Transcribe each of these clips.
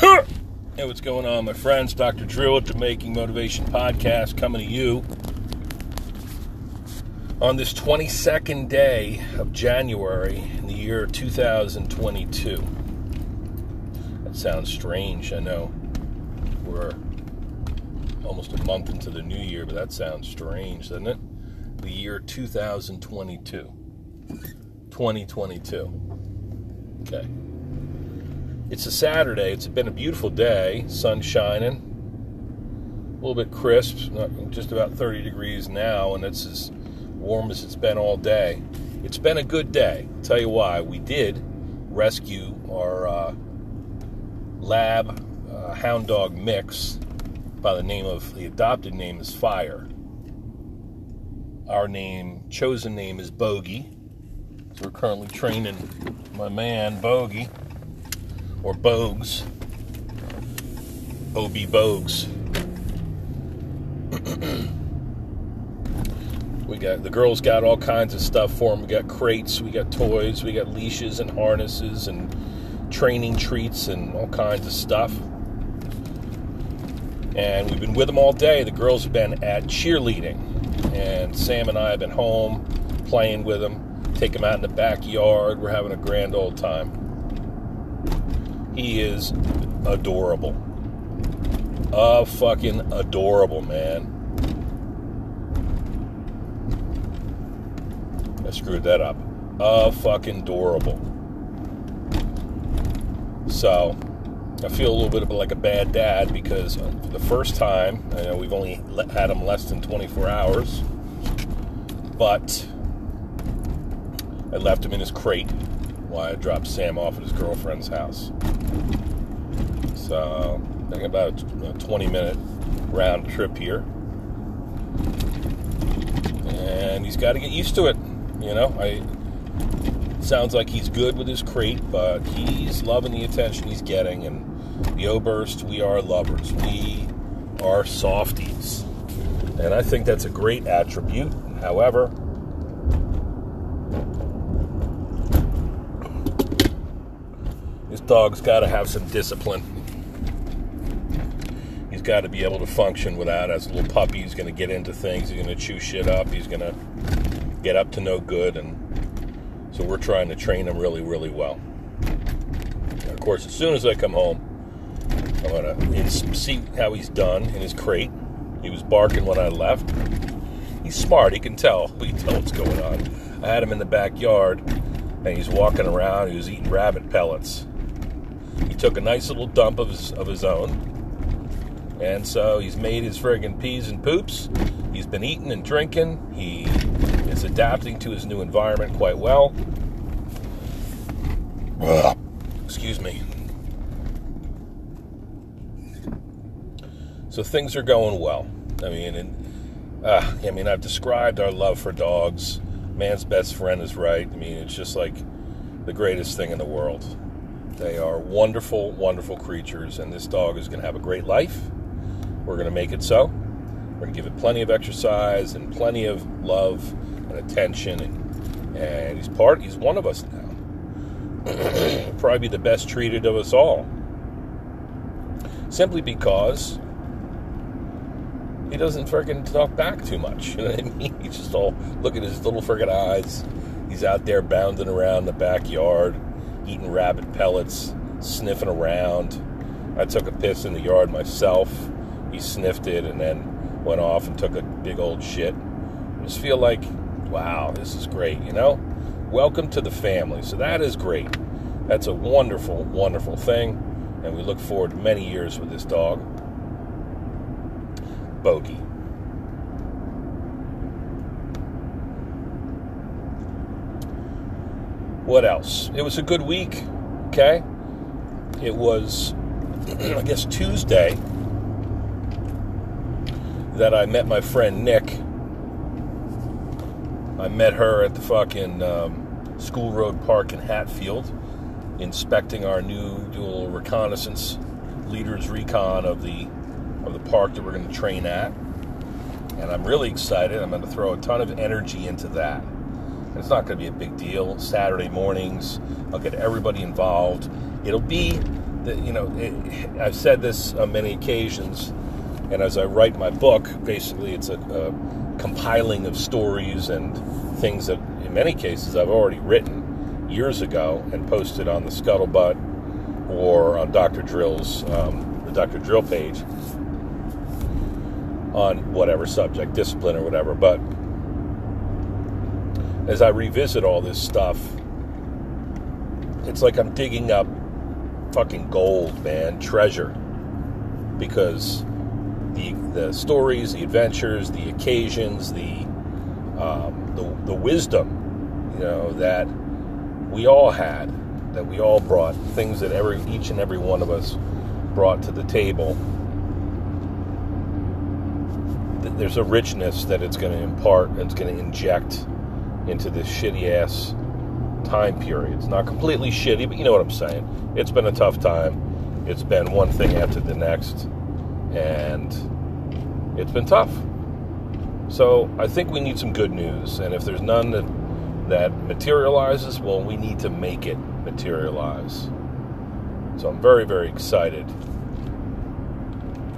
Hey, what's going on, my friends? Dr. Drew at the Making Motivation Podcast coming to you on this 22nd day of January in the year 2022. That sounds strange, I know. We're almost a month into the new year, but that sounds strange, doesn't it? The year 2022. 2022. Okay. It's a Saturday. It's been a beautiful day, sun shining, a little bit crisp, just about 30 degrees now, and it's as warm as it's been all day. It's been a good day. I'll tell you why. We did rescue our uh, lab uh, hound dog mix by the name of the adopted name is Fire. Our name, chosen name, is Bogey. So we're currently training my man Bogey or Bogues. OB Bogues. we got the girls got all kinds of stuff for them. We got crates, we got toys, we got leashes and harnesses and training treats and all kinds of stuff. And we've been with them all day. The girls have been at cheerleading, and Sam and I have been home playing with them. Take them out in the backyard. We're having a grand old time. He is adorable. Uh, fucking adorable, man. I screwed that up. Uh, fucking adorable. So, I feel a little bit of like a bad dad because for the first time, I know we've only had him less than 24 hours, but I left him in his crate while I dropped Sam off at his girlfriend's house. So, I think about a 20 minute round trip here. And he's got to get used to it. You know, I sounds like he's good with his crate, but he's loving the attention he's getting. And the Oberst, we are lovers. We are softies. And I think that's a great attribute. However, dog's got to have some discipline. He's got to be able to function without, as a little puppy, he's going to get into things, he's going to chew shit up, he's going to get up to no good. And so we're trying to train him really, really well. And of course, as soon as I come home, I'm gonna see how he's done in his crate. He was barking when I left. He's smart. He can tell. He can tell what's going on. I had him in the backyard, and he's walking around. He was eating rabbit pellets. He took a nice little dump of his of his own, and so he's made his friggin' peas and poops. He's been eating and drinking. He is adapting to his new environment quite well. Excuse me. So things are going well. I mean, and, uh, I mean, I've described our love for dogs. Man's best friend is right. I mean, it's just like the greatest thing in the world. They are wonderful, wonderful creatures, and this dog is going to have a great life. We're going to make it so. We're going to give it plenty of exercise and plenty of love and attention, and, and he's part. He's one of us now. Probably be the best treated of us all. Simply because he doesn't freaking talk back too much. You know what I mean? He's just all look at his little freaking eyes. He's out there bounding around the backyard, eating rabbit pellets, sniffing around. I took a piss in the yard myself. He sniffed it and then went off and took a big old shit. I just feel like, wow, this is great, you know? Welcome to the family. So that is great. That's a wonderful, wonderful thing. And we look forward to many years with this dog. Bogey. What else? It was a good week, okay? It was, I guess, Tuesday that I met my friend Nick. I met her at the fucking um, School Road Park in Hatfield, inspecting our new dual reconnaissance leaders recon of the of the park that we're going to train at. And I'm really excited. I'm going to throw a ton of energy into that. It's not going to be a big deal. Saturday mornings, I'll get everybody involved. It'll be the, you know, it, I've said this on many occasions, and as I write my book, basically it's a, a compiling of stories and things that, in many cases, I've already written years ago and posted on the Scuttlebutt or on Dr. Drill's, um, the Dr. Drill page on whatever subject, discipline or whatever. But as I revisit all this stuff, it's like I'm digging up fucking gold, man, treasure. Because the the stories, the adventures, the occasions, the um, the, the wisdom, you know, that we all had, that we all brought, things that every each and every one of us brought to the table. There's a richness that it's going to impart, it's going to inject into this shitty ass time period. It's not completely shitty, but you know what I'm saying. It's been a tough time. It's been one thing after the next, and it's been tough. So I think we need some good news, and if there's none that that materializes, well, we need to make it materialize. So I'm very, very excited,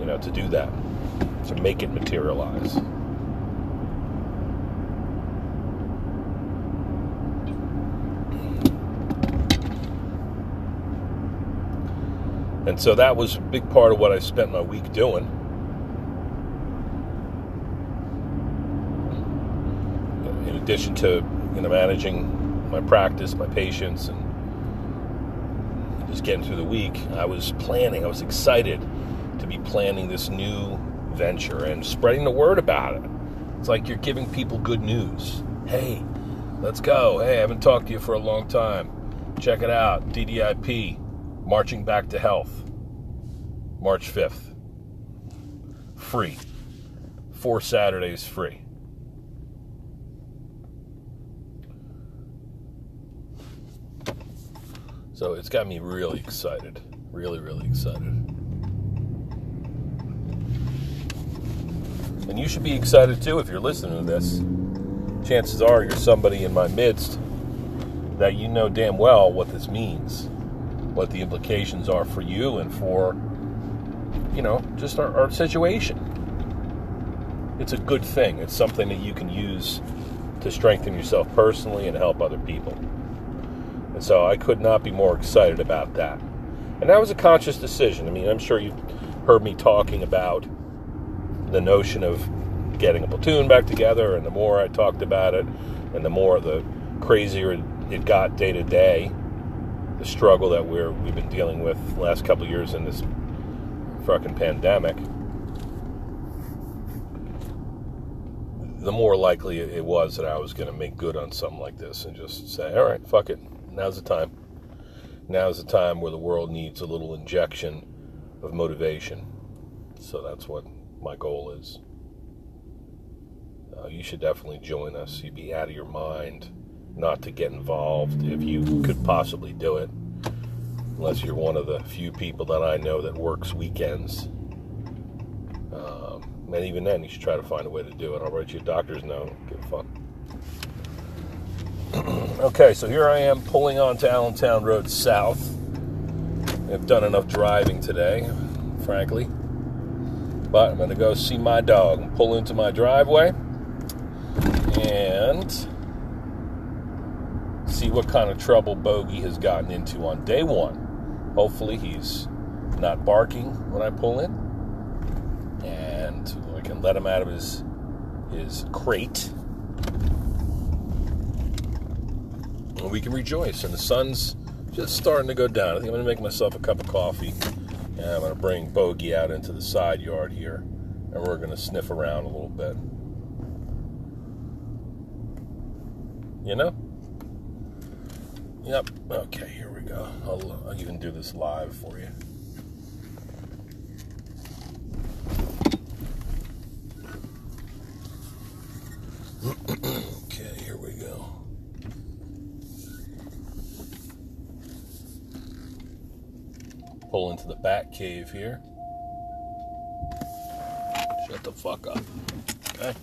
you know, to do that, to make it materialize. And so that was a big part of what I spent my week doing. In addition to you know managing my practice, my patients, and just getting through the week, I was planning. I was excited to be planning this new venture and spreading the word about it. It's like you're giving people good news. Hey, let's go. Hey, I haven't talked to you for a long time. Check it out. DDIP Marching Back to Health, March 5th. Free. Four Saturdays free. So it's got me really excited. Really, really excited. And you should be excited too if you're listening to this. Chances are you're somebody in my midst that you know damn well what this means what the implications are for you and for, you know, just our, our situation. It's a good thing. It's something that you can use to strengthen yourself personally and help other people. And so I could not be more excited about that. And that was a conscious decision. I mean, I'm sure you've heard me talking about the notion of getting a platoon back together, and the more I talked about it, and the more the crazier it got day to day, the struggle that we're we've been dealing with the last couple years in this fucking pandemic, the more likely it was that I was going to make good on something like this and just say, all right, fuck it, now's the time. Now's the time where the world needs a little injection of motivation. So that's what my goal is. Uh, you should definitely join us. You'd be out of your mind not to get involved if you could possibly do it. Unless you're one of the few people that I know that works weekends. Um, and even then, you should try to find a way to do it. I'll write you a doctor's note. Give a fuck. okay, so here I am pulling onto Allentown Road South. I've done enough driving today, frankly. But I'm going to go see my dog. Pull into my driveway. And what kind of trouble Bogey has gotten into on day one. Hopefully, he's not barking when I pull in, and I can let him out of his his crate, and we can rejoice. And the sun's just starting to go down. I think I'm going to make myself a cup of coffee, and I'm going to bring Bogey out into the side yard here, and we're going to sniff around a little bit. You know? Yep. Okay, here we go. I'll, uh, I'll even do this live for you. okay, here we go. Pull into the back cave here. Shut the fuck up. Okay.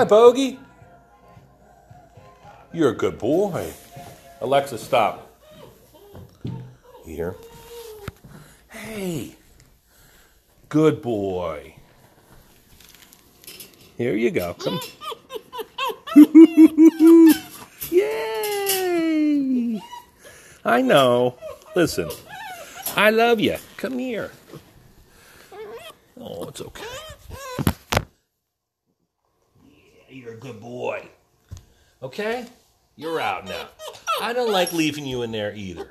Hi, Bogey. You're a good boy. Alexa, stop. Here. Hey. Good boy. Here you go. Come. Yay! I know. Listen, I love you. Come here. Oh, it's okay. Yeah, you're a good boy. Okay? You're out now. I don't like leaving you in there either.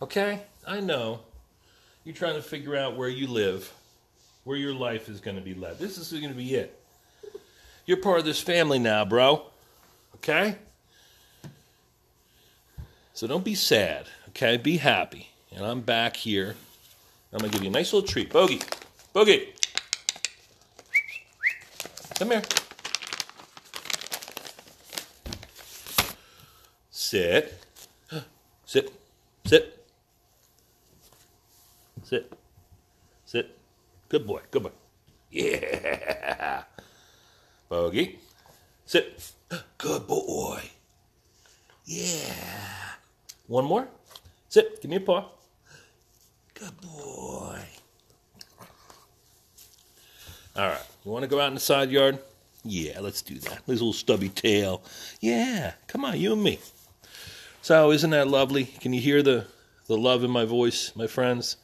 Okay? I know. You're trying to figure out where you live, where your life is going to be led. This is going to be it. You're part of this family now, bro. Okay? So don't be sad, okay? Be happy. And I'm back here. I'm going to give you a nice little treat. Bogey. Bogey. Come here. Sit. Sit. Sit. Sit. Sit. Good boy. Good boy. Yeah. Bogey. Sit. Good boy. Yeah. One more. Sit. Give me a paw. Good boy. All right. You want to go out in the side yard? Yeah, let's do that. His little stubby tail. Yeah. Come on, you and me. So, isn't that lovely? Can you hear the, the love in my voice, my friends?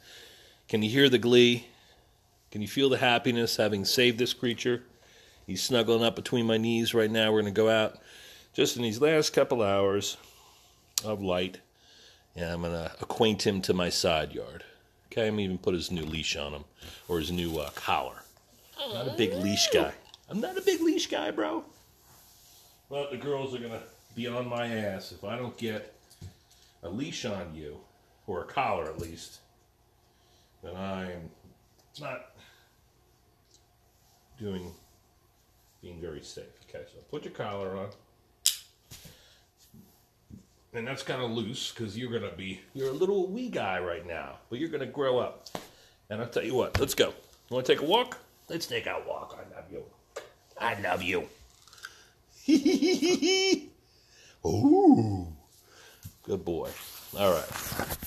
Can you hear the glee? Can you feel the happiness having saved this creature? He's snuggling up between my knees right now. We're going to go out just in these last couple hours of light, and I'm going to acquaint him to my side yard. Okay, I'm even put his new leash on him, or his new uh, collar. I'm not a big leash guy. I'm not a big leash guy, bro. But the girls are going to be on my ass if I don't get a leash on you, or a collar at least, then I'm not doing being very safe. Okay, so put your collar on. And that's kind of loose because you're going to be, you're a little wee guy right now, but you're going to grow up. And I'll tell you what, let's go. You want to take a walk? Let's take a walk. I love you. I love you. Ooh. Good boy. All right.